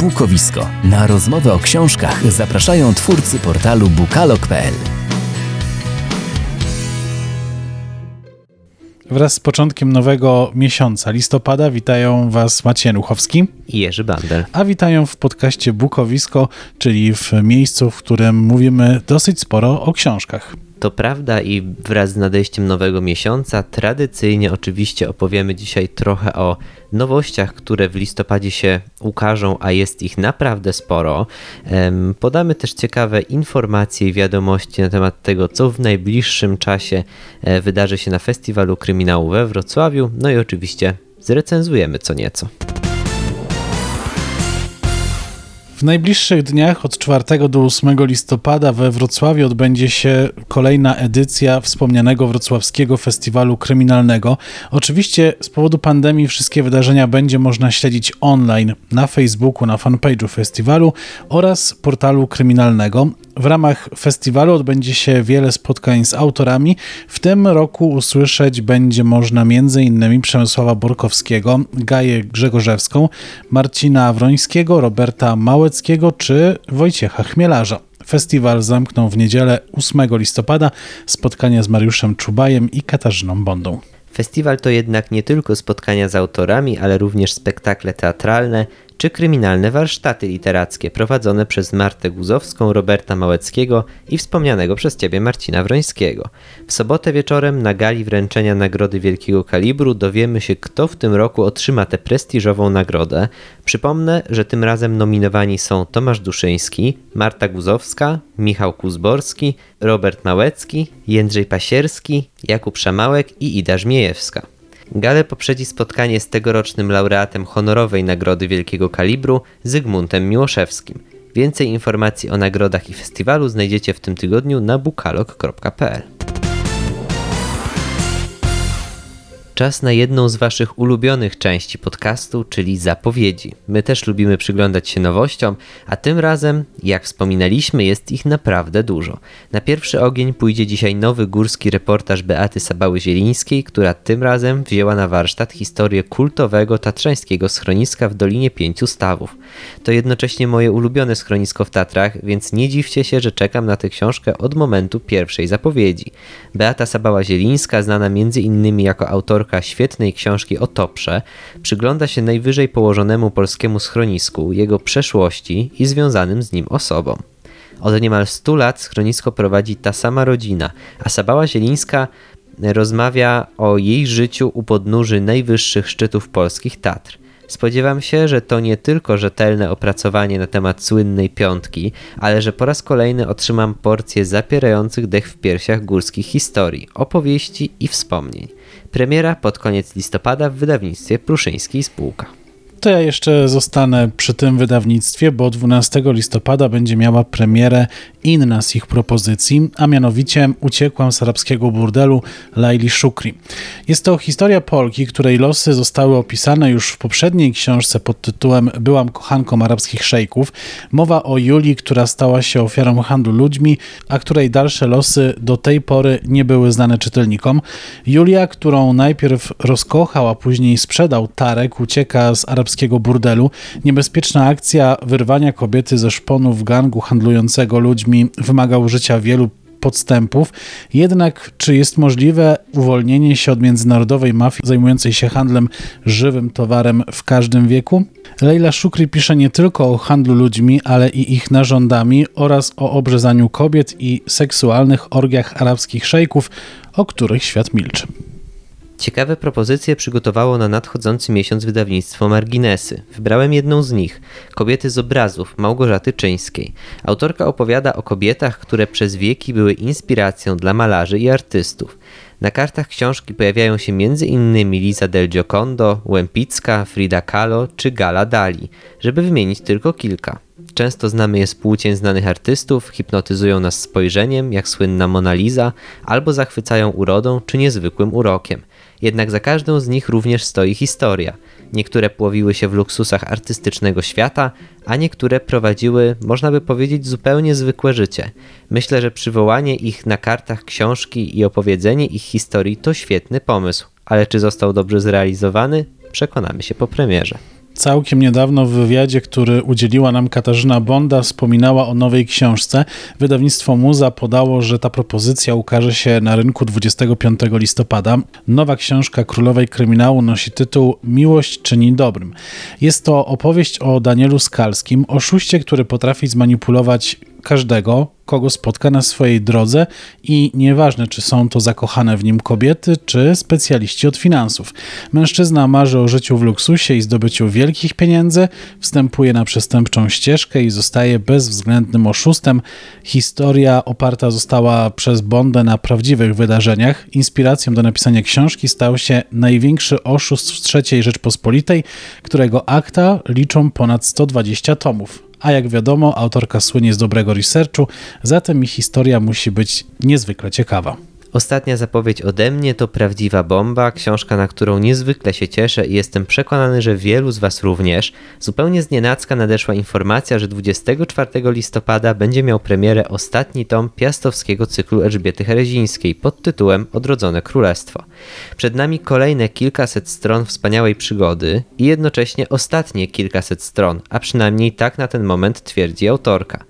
Bukowisko. Na rozmowę o książkach zapraszają twórcy portalu bukalog.pl. Wraz z początkiem nowego miesiąca, listopada, witają Was Maciej Nuchowski i Jerzy Bandel. A witają w podcaście Bukowisko, czyli w miejscu, w którym mówimy dosyć sporo o książkach. To prawda i wraz z nadejściem nowego miesiąca tradycyjnie oczywiście opowiemy dzisiaj trochę o nowościach, które w listopadzie się ukażą, a jest ich naprawdę sporo. Podamy też ciekawe informacje i wiadomości na temat tego, co w najbliższym czasie e, wydarzy się na Festiwalu Kryminału we Wrocławiu, no i oczywiście zrecenzujemy co nieco. W najbliższych dniach od 4 do 8 listopada we Wrocławiu odbędzie się kolejna edycja wspomnianego Wrocławskiego Festiwalu Kryminalnego. Oczywiście z powodu pandemii wszystkie wydarzenia będzie można śledzić online na Facebooku, na fanpage'u festiwalu oraz portalu kryminalnego. W ramach festiwalu odbędzie się wiele spotkań z autorami. W tym roku usłyszeć będzie można m.in. Przemysława Borkowskiego, Gaję Grzegorzewską, Marcina Wrońskiego, Roberta Małeckiego czy Wojciecha Chmielarza. Festiwal zamknął w niedzielę 8 listopada spotkania z Mariuszem Czubajem i Katarzyną Bondą. Festiwal to jednak nie tylko spotkania z autorami, ale również spektakle teatralne, czy kryminalne warsztaty literackie prowadzone przez Martę Guzowską, Roberta Małeckiego i wspomnianego przez Ciebie Marcina Wrońskiego. W sobotę wieczorem na gali wręczenia Nagrody Wielkiego Kalibru dowiemy się, kto w tym roku otrzyma tę prestiżową nagrodę. Przypomnę, że tym razem nominowani są Tomasz Duszyński, Marta Guzowska, Michał Kuzborski, Robert Małecki, Jędrzej Pasierski, Jakub Szamałek i Ida Żmiejewska. Galę poprzedzi spotkanie z tegorocznym laureatem honorowej Nagrody Wielkiego Kalibru Zygmuntem Miłoszewskim. Więcej informacji o nagrodach i festiwalu znajdziecie w tym tygodniu na bukalog.pl. Czas na jedną z Waszych ulubionych części podcastu, czyli zapowiedzi. My też lubimy przyglądać się nowościom, a tym razem, jak wspominaliśmy, jest ich naprawdę dużo. Na pierwszy ogień pójdzie dzisiaj nowy górski reportaż Beaty Sabały-Zielińskiej, która tym razem wzięła na warsztat historię kultowego tatrzańskiego schroniska w Dolinie Pięciu Stawów. To jednocześnie moje ulubione schronisko w Tatrach, więc nie dziwcie się, że czekam na tę książkę od momentu pierwszej zapowiedzi. Beata Sabała-Zielińska, znana m.in. jako autorka autorka świetnej książki o Toprze, przygląda się najwyżej położonemu polskiemu schronisku, jego przeszłości i związanym z nim osobom. Od niemal 100 lat schronisko prowadzi ta sama rodzina, a Sabała Zielińska rozmawia o jej życiu u podnóży najwyższych szczytów polskich Tatr – Spodziewam się, że to nie tylko rzetelne opracowanie na temat słynnej piątki, ale że po raz kolejny otrzymam porcję zapierających dech w piersiach górskich historii, opowieści i wspomnień. Premiera pod koniec listopada w wydawnictwie Pruszyńskiej Spółka to ja jeszcze zostanę przy tym wydawnictwie, bo 12 listopada będzie miała premierę inna z ich propozycji, a mianowicie Uciekłam z arabskiego burdelu Laili Shukri. Jest to historia Polki, której losy zostały opisane już w poprzedniej książce pod tytułem Byłam kochanką arabskich szejków. Mowa o Julii, która stała się ofiarą handlu ludźmi, a której dalsze losy do tej pory nie były znane czytelnikom. Julia, którą najpierw rozkochał, a później sprzedał Tarek, ucieka z arabskiego arabskiego burdelu. Niebezpieczna akcja wyrwania kobiety ze szponów gangu handlującego ludźmi wymaga użycia wielu podstępów. Jednak czy jest możliwe uwolnienie się od międzynarodowej mafii zajmującej się handlem żywym towarem w każdym wieku? Leila Shukri pisze nie tylko o handlu ludźmi, ale i ich narządami oraz o obrzezaniu kobiet i seksualnych orgiach arabskich szejków, o których świat milczy. Ciekawe propozycje przygotowało na nadchodzący miesiąc wydawnictwo Marginesy. Wybrałem jedną z nich Kobiety z obrazów Małgorzaty Czyńskiej. Autorka opowiada o kobietach, które przez wieki były inspiracją dla malarzy i artystów. Na kartach książki pojawiają się m.in. Liza del Giocondo, Łempicka, Frida Kahlo czy Gala Dali, żeby wymienić tylko kilka. Często znamy je z płócien znanych artystów, hipnotyzują nas spojrzeniem, jak słynna Mona Lisa, albo zachwycają urodą czy niezwykłym urokiem. Jednak za każdą z nich również stoi historia. Niektóre płowiły się w luksusach artystycznego świata, a niektóre prowadziły, można by powiedzieć, zupełnie zwykłe życie. Myślę, że przywołanie ich na kartach książki i opowiedzenie ich historii to świetny pomysł, ale czy został dobrze zrealizowany, przekonamy się po premierze. Całkiem niedawno w wywiadzie, który udzieliła nam Katarzyna Bonda, wspominała o nowej książce. Wydawnictwo Muza podało, że ta propozycja ukaże się na rynku 25 listopada. Nowa książka królowej kryminału nosi tytuł Miłość czyni dobrym. Jest to opowieść o Danielu Skalskim, oszuście, który potrafi zmanipulować każdego, kogo spotka na swojej drodze i nieważne, czy są to zakochane w nim kobiety, czy specjaliści od finansów. Mężczyzna marzy o życiu w luksusie i zdobyciu wielkich pieniędzy, wstępuje na przestępczą ścieżkę i zostaje bezwzględnym oszustem. Historia oparta została przez Bondę na prawdziwych wydarzeniach. Inspiracją do napisania książki stał się największy oszust w III Rzeczpospolitej, którego akta liczą ponad 120 tomów a jak wiadomo, autorka słynie z dobrego researchu, zatem ich historia musi być niezwykle ciekawa. Ostatnia zapowiedź ode mnie to prawdziwa bomba, książka, na którą niezwykle się cieszę i jestem przekonany, że wielu z Was również. Zupełnie znienacka nadeszła informacja, że 24 listopada będzie miał premierę ostatni tom piastowskiego cyklu Elżbiety Herezińskiej pod tytułem Odrodzone Królestwo. Przed nami kolejne kilkaset stron wspaniałej przygody i jednocześnie ostatnie kilkaset stron, a przynajmniej tak na ten moment twierdzi autorka.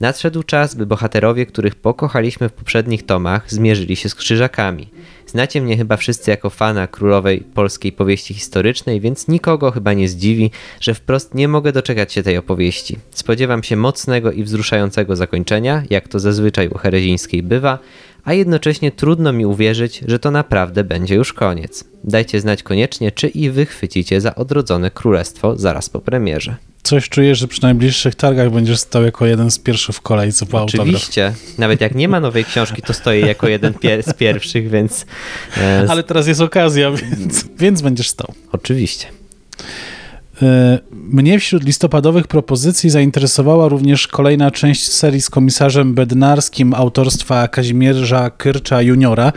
Nadszedł czas, by bohaterowie, których pokochaliśmy w poprzednich tomach, zmierzyli się z krzyżakami. Znacie mnie chyba wszyscy jako fana królowej polskiej powieści historycznej, więc nikogo chyba nie zdziwi, że wprost nie mogę doczekać się tej opowieści. Spodziewam się mocnego i wzruszającego zakończenia, jak to zazwyczaj u Herezińskiej bywa, a jednocześnie trudno mi uwierzyć, że to naprawdę będzie już koniec. Dajcie znać koniecznie, czy i wy chwycicie za odrodzone królestwo zaraz po premierze. Coś czuję, że przy najbliższych targach będziesz stał jako jeden z pierwszych w kolejce po autograf. Oczywiście. Nawet jak nie ma nowej książki, to stoję jako jeden pier z pierwszych, więc... E, Ale teraz jest okazja, więc, więc będziesz stał. Oczywiście. E, mnie wśród listopadowych propozycji zainteresowała również kolejna część serii z komisarzem Bednarskim autorstwa Kazimierza Kyrcza juniora.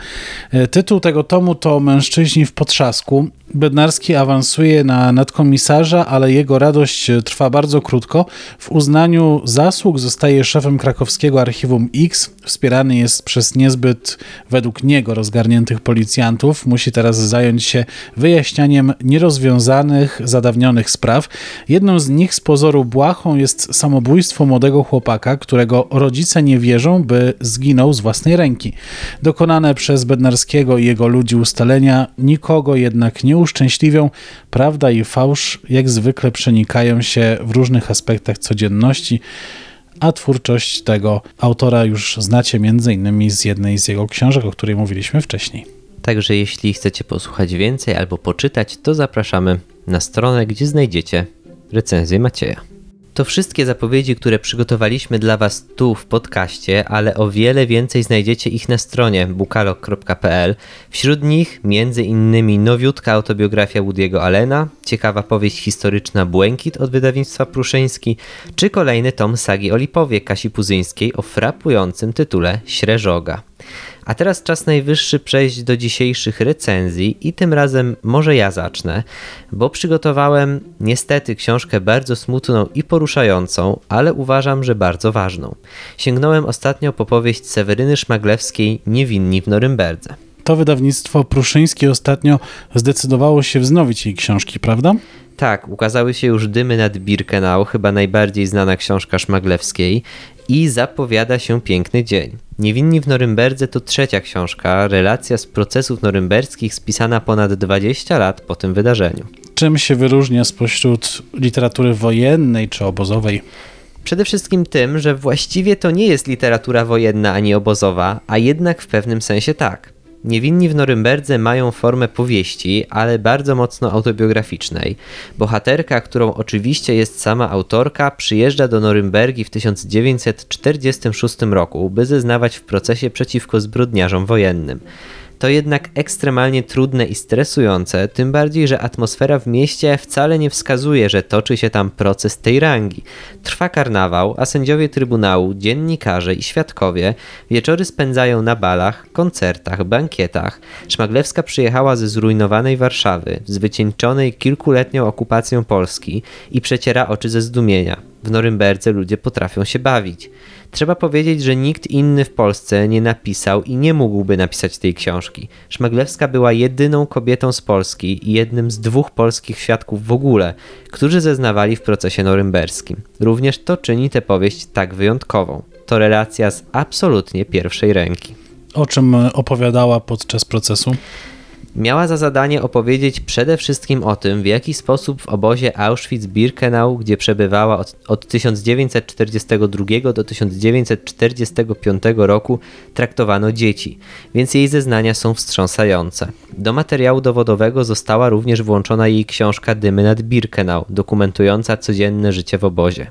E, tytuł tego tomu to Mężczyźni w potrzasku. Bednarski awansuje na nadkomisarza, ale jego radość trwa bardzo krótko. W uznaniu zasług zostaje szefem krakowskiego archiwum X. Wspierany jest przez niezbyt według niego rozgarniętych policjantów. Musi teraz zająć się wyjaśnianiem nierozwiązanych, zadawnionych spraw. Jedną z nich z pozoru błahą jest samobójstwo młodego chłopaka, którego rodzice nie wierzą, by zginął z własnej ręki. Dokonane przez Bednarskiego i jego ludzi ustalenia nikogo jednak nie uszczęśliwią. Prawda i fałsz jak zwykle przenikają się w różnych aspektach codzienności a twórczość tego autora już znacie innymi z jednej z jego książek, o której mówiliśmy wcześniej. Także jeśli chcecie posłuchać więcej albo poczytać, to zapraszamy na stronę, gdzie znajdziecie recenzję Macieja. To wszystkie zapowiedzi, które przygotowaliśmy dla Was tu w podcaście, ale o wiele więcej znajdziecie ich na stronie bukalog.pl. Wśród nich innymi nowiutka autobiografia Woody'ego Allena, ciekawa powieść historyczna Błękit od wydawnictwa Pruszyński, czy kolejny tom sagi o Lipowie Kasi Puzyńskiej o frapującym tytule Śreżoga. A teraz czas najwyższy przejść do dzisiejszych recenzji i tym razem może ja zacznę, bo przygotowałem niestety książkę bardzo smutną i poruszającą, ale uważam, że bardzo ważną. Sięgnąłem ostatnio po powieść Seweryny Szmaglewskiej Niewinni w Norymberdze. To wydawnictwo Pruszyńskie ostatnio zdecydowało się wznowić jej książki, prawda? Tak, ukazały się już Dymy nad Birkenau, chyba najbardziej znana książka Szmaglewskiej i zapowiada się piękny dzień. Niewinni w Norymberdze to trzecia książka, relacja z procesów norymberskich spisana ponad 20 lat po tym wydarzeniu. Czym się wyróżnia spośród literatury wojennej czy obozowej? Przede wszystkim tym, że właściwie to nie jest literatura wojenna ani obozowa, a jednak w pewnym sensie tak. Niewinni w Norymberdze mają formę powieści, ale bardzo mocno autobiograficznej. Bohaterka, którą oczywiście jest sama autorka, przyjeżdża do Norymbergi w 1946 roku, by zeznawać w procesie przeciwko zbrodniarzom wojennym. To jednak ekstremalnie trudne i stresujące, tym bardziej, że atmosfera w mieście wcale nie wskazuje, że toczy się tam proces tej rangi. Trwa karnawał, a sędziowie trybunału, dziennikarze i świadkowie wieczory spędzają na balach, koncertach, bankietach. Szmaglewska przyjechała ze zrujnowanej Warszawy, z wycieńczonej kilkuletnią okupacją Polski i przeciera oczy ze zdumienia. W Norymberdze ludzie potrafią się bawić. Trzeba powiedzieć, że nikt inny w Polsce nie napisał i nie mógłby napisać tej książki. Szmaglewska była jedyną kobietą z Polski i jednym z dwóch polskich świadków w ogóle, którzy zeznawali w procesie norymberskim. Również to czyni tę powieść tak wyjątkową. To relacja z absolutnie pierwszej ręki. O czym opowiadała podczas procesu? Miała za zadanie opowiedzieć przede wszystkim o tym, w jaki sposób w obozie Auschwitz-Birkenau, gdzie przebywała od, od 1942 do 1945 roku, traktowano dzieci, więc jej zeznania są wstrząsające. Do materiału dowodowego została również włączona jej książka Dymy nad Birkenau, dokumentująca codzienne życie w obozie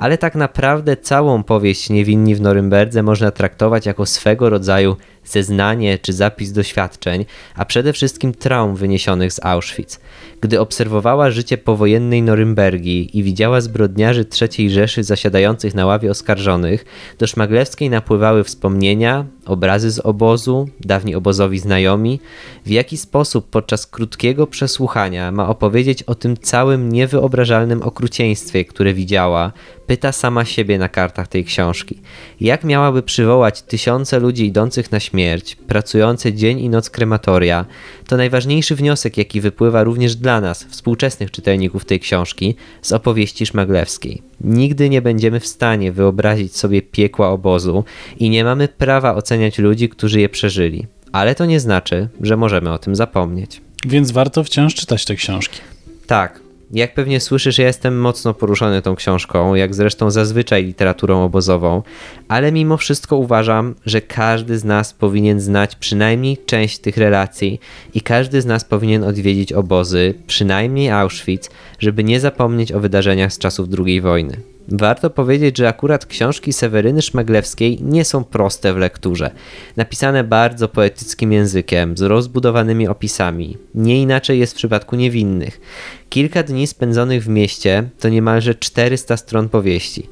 ale tak naprawdę całą powieść Niewinni w Norymberdze można traktować jako swego rodzaju zeznanie czy zapis doświadczeń, a przede wszystkim traum wyniesionych z Auschwitz. Gdy obserwowała życie powojennej Norymbergi i widziała zbrodniarzy III Rzeszy zasiadających na ławie oskarżonych, do Szmaglewskiej napływały wspomnienia, obrazy z obozu, dawni obozowi znajomi, w jaki sposób podczas krótkiego przesłuchania ma opowiedzieć o tym całym niewyobrażalnym okrucieństwie, które widziała, pyta sama siebie na kartach tej książki. Jak miałaby przywołać tysiące ludzi idących na śmierć, pracujące dzień i noc krematoria, to najważniejszy wniosek, jaki wypływa również dla nas, współczesnych czytelników tej książki, z opowieści szmaglewskiej. Nigdy nie będziemy w stanie wyobrazić sobie piekła obozu i nie mamy prawa oceniać ludzi, którzy je przeżyli. Ale to nie znaczy, że możemy o tym zapomnieć. Więc warto wciąż czytać te książki. Tak, jak pewnie słyszysz, ja jestem mocno poruszony tą książką, jak zresztą zazwyczaj literaturą obozową, ale mimo wszystko uważam, że każdy z nas powinien znać przynajmniej część tych relacji i każdy z nas powinien odwiedzić obozy, przynajmniej Auschwitz, żeby nie zapomnieć o wydarzeniach z czasów II wojny. Warto powiedzieć, że akurat książki Seweryny Szmaglewskiej nie są proste w lekturze. Napisane bardzo poetyckim językiem, z rozbudowanymi opisami. Nie inaczej jest w przypadku niewinnych. Kilka dni spędzonych w mieście to niemalże 400 stron powieści,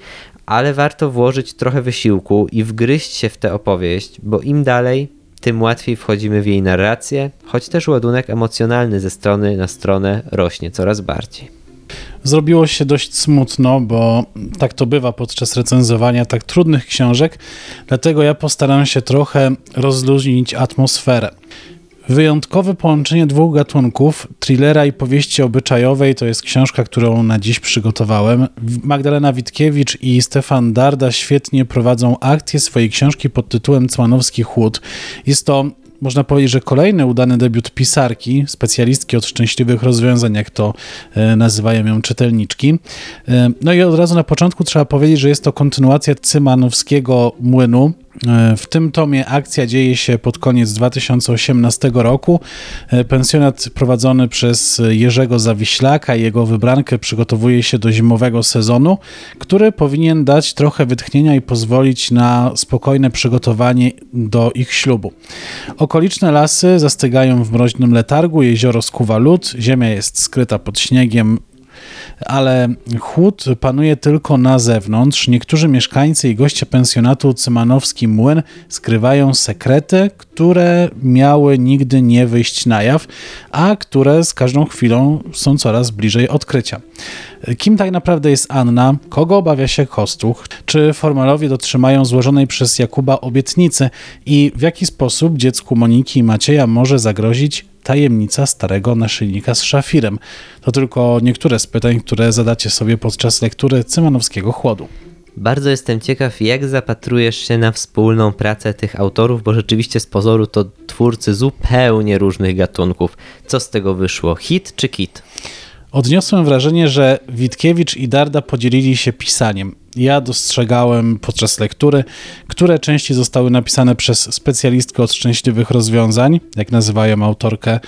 ale warto włożyć trochę wysiłku i wgryźć się w tę opowieść, bo im dalej, tym łatwiej wchodzimy w jej narrację, choć też ładunek emocjonalny ze strony na stronę rośnie coraz bardziej. Zrobiło się dość smutno, bo tak to bywa podczas recenzowania tak trudnych książek, dlatego ja postaram się trochę rozluźnić atmosferę. Wyjątkowe połączenie dwóch gatunków, thrillera i powieści obyczajowej, to jest książka, którą na dziś przygotowałem. Magdalena Witkiewicz i Stefan Darda świetnie prowadzą akcję swojej książki pod tytułem Cmanowski Chłód. Jest to można powiedzieć, że kolejny udany debiut pisarki, specjalistki od szczęśliwych rozwiązań, jak to e, nazywają ją czytelniczki. E, no i od razu na początku trzeba powiedzieć, że jest to kontynuacja Cymanowskiego Młynu, w tym tomie akcja dzieje się pod koniec 2018 roku. E, pensjonat prowadzony przez Jerzego Zawiślaka i jego wybrankę przygotowuje się do zimowego sezonu, który powinien dać trochę wytchnienia i pozwolić na spokojne przygotowanie do ich ślubu. Okoliczne lasy zastygają w mroźnym letargu, jezioro skuwa lód, ziemia jest skryta pod śniegiem, ale chłód panuje tylko na zewnątrz. Niektórzy mieszkańcy i goście pensjonatu Cymanowski Młyn skrywają sekrety, które miały nigdy nie wyjść na jaw, a które z każdą chwilą są coraz bliżej odkrycia. Kim tak naprawdę jest Anna? Kogo obawia się Kostuch? Czy formalowie dotrzymają złożonej przez Jakuba obietnicy? I w jaki sposób dziecku Moniki i Macieja może zagrozić tajemnica starego naszyjnika z szafirem. To tylko niektóre z pytań, które zadacie sobie podczas lektury Cymanowskiego Chłodu. Bardzo jestem ciekaw, jak zapatrujesz się na wspólną pracę tych autorów, bo rzeczywiście z pozoru to twórcy zupełnie różnych gatunków. Co z tego wyszło? Hit czy kit? Odniosłem wrażenie, że Witkiewicz i Darda podzielili się pisaniem. Ja dostrzegałem podczas lektury, które części zostały napisane przez specjalistkę od szczęśliwych rozwiązań, jak nazywają autorkę,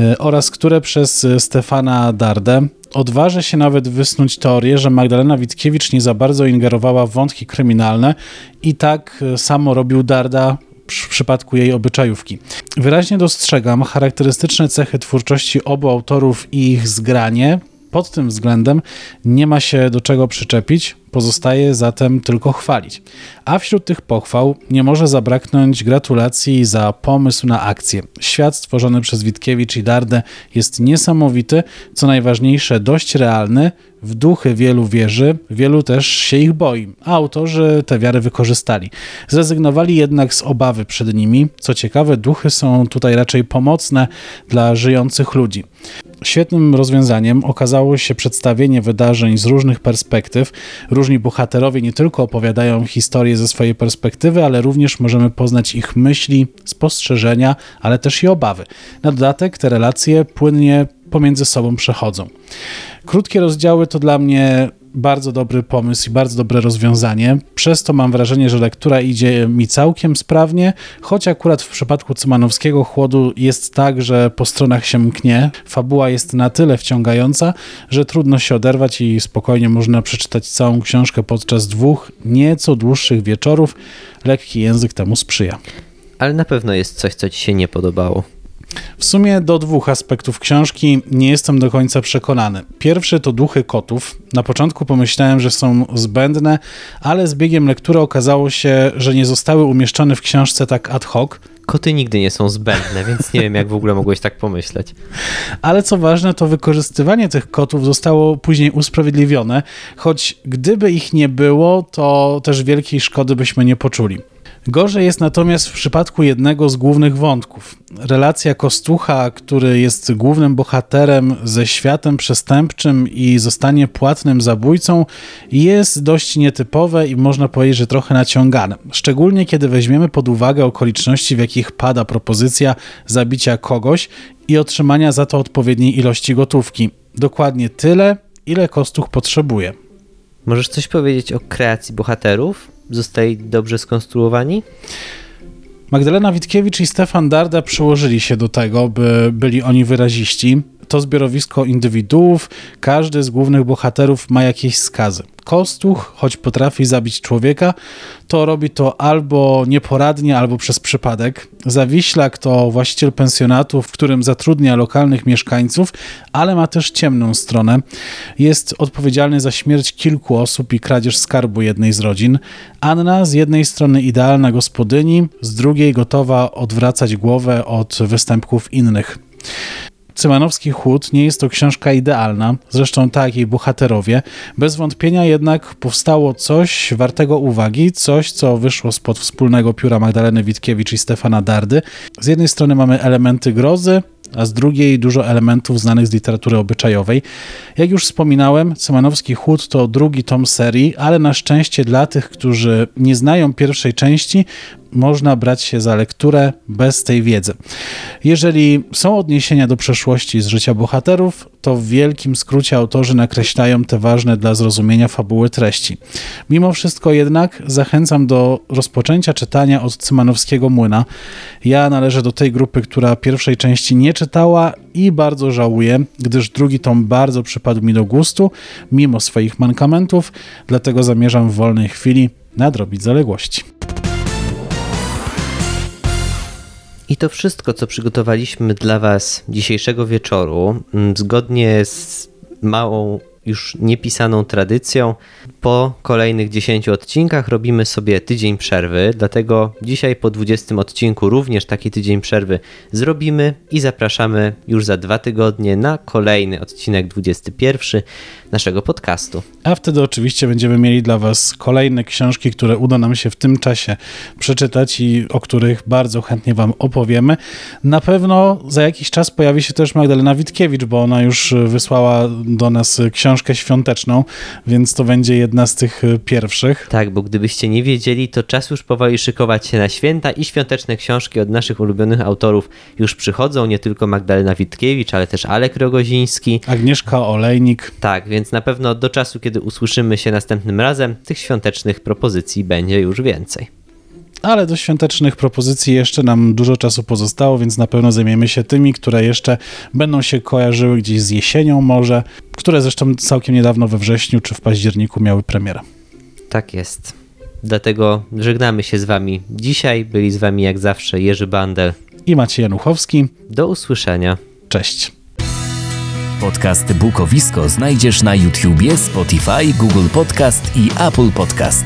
e, oraz które przez Stefana Dardę. Odważę się nawet wysnuć teorię, że Magdalena Witkiewicz nie za bardzo ingerowała w wątki kryminalne i tak e, samo robił Darda w przypadku jej obyczajówki. Wyraźnie dostrzegam charakterystyczne cechy twórczości obu autorów i ich zgranie, Pod tym względem nie ma się do czego przyczepić, pozostaje zatem tylko chwalić. A wśród tych pochwał nie może zabraknąć gratulacji za pomysł na akcję. Świat stworzony przez Witkiewicz i Dardę jest niesamowity, co najważniejsze dość realny, w duchy wielu wierzy, wielu też się ich boi, a autorzy te wiary wykorzystali. Zrezygnowali jednak z obawy przed nimi. Co ciekawe, duchy są tutaj raczej pomocne dla żyjących ludzi. Świetnym rozwiązaniem okazało się przedstawienie wydarzeń z różnych perspektyw. Różni bohaterowie nie tylko opowiadają historię ze swojej perspektywy, ale również możemy poznać ich myśli, spostrzeżenia, ale też i obawy. Na dodatek te relacje płynnie pomiędzy sobą przechodzą. Krótkie rozdziały to dla mnie bardzo dobry pomysł i bardzo dobre rozwiązanie. Przez to mam wrażenie, że lektura idzie mi całkiem sprawnie, choć akurat w przypadku Cymanowskiego chłodu jest tak, że po stronach się mknie. Fabuła jest na tyle wciągająca, że trudno się oderwać i spokojnie można przeczytać całą książkę podczas dwóch nieco dłuższych wieczorów. Lekki język temu sprzyja. Ale na pewno jest coś, co ci się nie podobało. W sumie do dwóch aspektów książki nie jestem do końca przekonany. Pierwszy to duchy kotów. Na początku pomyślałem, że są zbędne, ale z biegiem lektury okazało się, że nie zostały umieszczone w książce tak ad hoc. Koty nigdy nie są zbędne, więc nie wiem, jak w ogóle mogłeś tak pomyśleć. Ale co ważne, to wykorzystywanie tych kotów zostało później usprawiedliwione, choć gdyby ich nie było, to też wielkiej szkody byśmy nie poczuli. Gorzej jest natomiast w przypadku jednego z głównych wątków. Relacja Kostucha, który jest głównym bohaterem ze światem przestępczym i zostanie płatnym zabójcą, jest dość nietypowe i można powiedzieć, że trochę naciągane. Szczególnie kiedy weźmiemy pod uwagę okoliczności, w jakich pada propozycja zabicia kogoś i otrzymania za to odpowiedniej ilości gotówki. Dokładnie tyle, ile Kostuch potrzebuje. Możesz coś powiedzieć o kreacji bohaterów? Zostali dobrze skonstruowani? Magdalena Witkiewicz i Stefan Darda przyłożyli się do tego, by byli oni wyraziści. To zbiorowisko indywiduów, każdy z głównych bohaterów ma jakieś skazy. Kostuch, choć potrafi zabić człowieka, to robi to albo nieporadnie, albo przez przypadek. Zawiślak to właściciel pensjonatu, w którym zatrudnia lokalnych mieszkańców, ale ma też ciemną stronę. Jest odpowiedzialny za śmierć kilku osób i kradzież skarbu jednej z rodzin. Anna z jednej strony idealna gospodyni, z drugiej gotowa odwracać głowę od występków innych. Cymanowski Chłód nie jest to książka idealna, zresztą tak jej bohaterowie. Bez wątpienia jednak powstało coś wartego uwagi, coś co wyszło spod wspólnego pióra Magdaleny Witkiewicz i Stefana Dardy. Z jednej strony mamy elementy grozy, a z drugiej dużo elementów znanych z literatury obyczajowej. Jak już wspominałem, Cymanowski Chłód to drugi tom serii, ale na szczęście dla tych, którzy nie znają pierwszej części, można brać się za lekturę bez tej wiedzy. Jeżeli są odniesienia do przeszłości z życia bohaterów, to w wielkim skrócie autorzy nakreślają te ważne dla zrozumienia fabuły treści. Mimo wszystko jednak zachęcam do rozpoczęcia czytania od Cymanowskiego Młyna. Ja należę do tej grupy, która pierwszej części nie czytała i bardzo żałuję, gdyż drugi tom bardzo przypadł mi do gustu, mimo swoich mankamentów, dlatego zamierzam w wolnej chwili nadrobić zaległości. I to wszystko, co przygotowaliśmy dla Was dzisiejszego wieczoru, mm, zgodnie z małą, już niepisaną tradycją, po kolejnych 10 odcinkach robimy sobie tydzień przerwy, dlatego dzisiaj po 20 odcinku również taki tydzień przerwy zrobimy i zapraszamy już za dwa tygodnie na kolejny odcinek 21 naszego podcastu. A wtedy oczywiście będziemy mieli dla Was kolejne książki, które uda nam się w tym czasie przeczytać i o których bardzo chętnie Wam opowiemy. Na pewno za jakiś czas pojawi się też Magdalena Witkiewicz, bo ona już wysłała do nas książkę świąteczną, więc to będzie jedna z tych pierwszych. Tak, bo gdybyście nie wiedzieli, to czas już powoli szykować się na święta i świąteczne książki od naszych ulubionych autorów już przychodzą, nie tylko Magdalena Witkiewicz, ale też Alek Rogoziński. Agnieszka Olejnik. Tak, więc na pewno do czasu, kiedy usłyszymy się następnym razem, tych świątecznych propozycji będzie już więcej. Ale do świątecznych propozycji jeszcze nam dużo czasu pozostało, więc na pewno zajmiemy się tymi, które jeszcze będą się kojarzyły gdzieś z jesienią może, które zresztą całkiem niedawno we wrześniu czy w październiku miały premierę. Tak jest. Dlatego żegnamy się z Wami dzisiaj. Byli z Wami jak zawsze Jerzy Bandel i Maciej Januchowski. Do usłyszenia. Cześć. Podcast Bukowisko znajdziesz na YouTubie, Spotify, Google Podcast i Apple Podcast.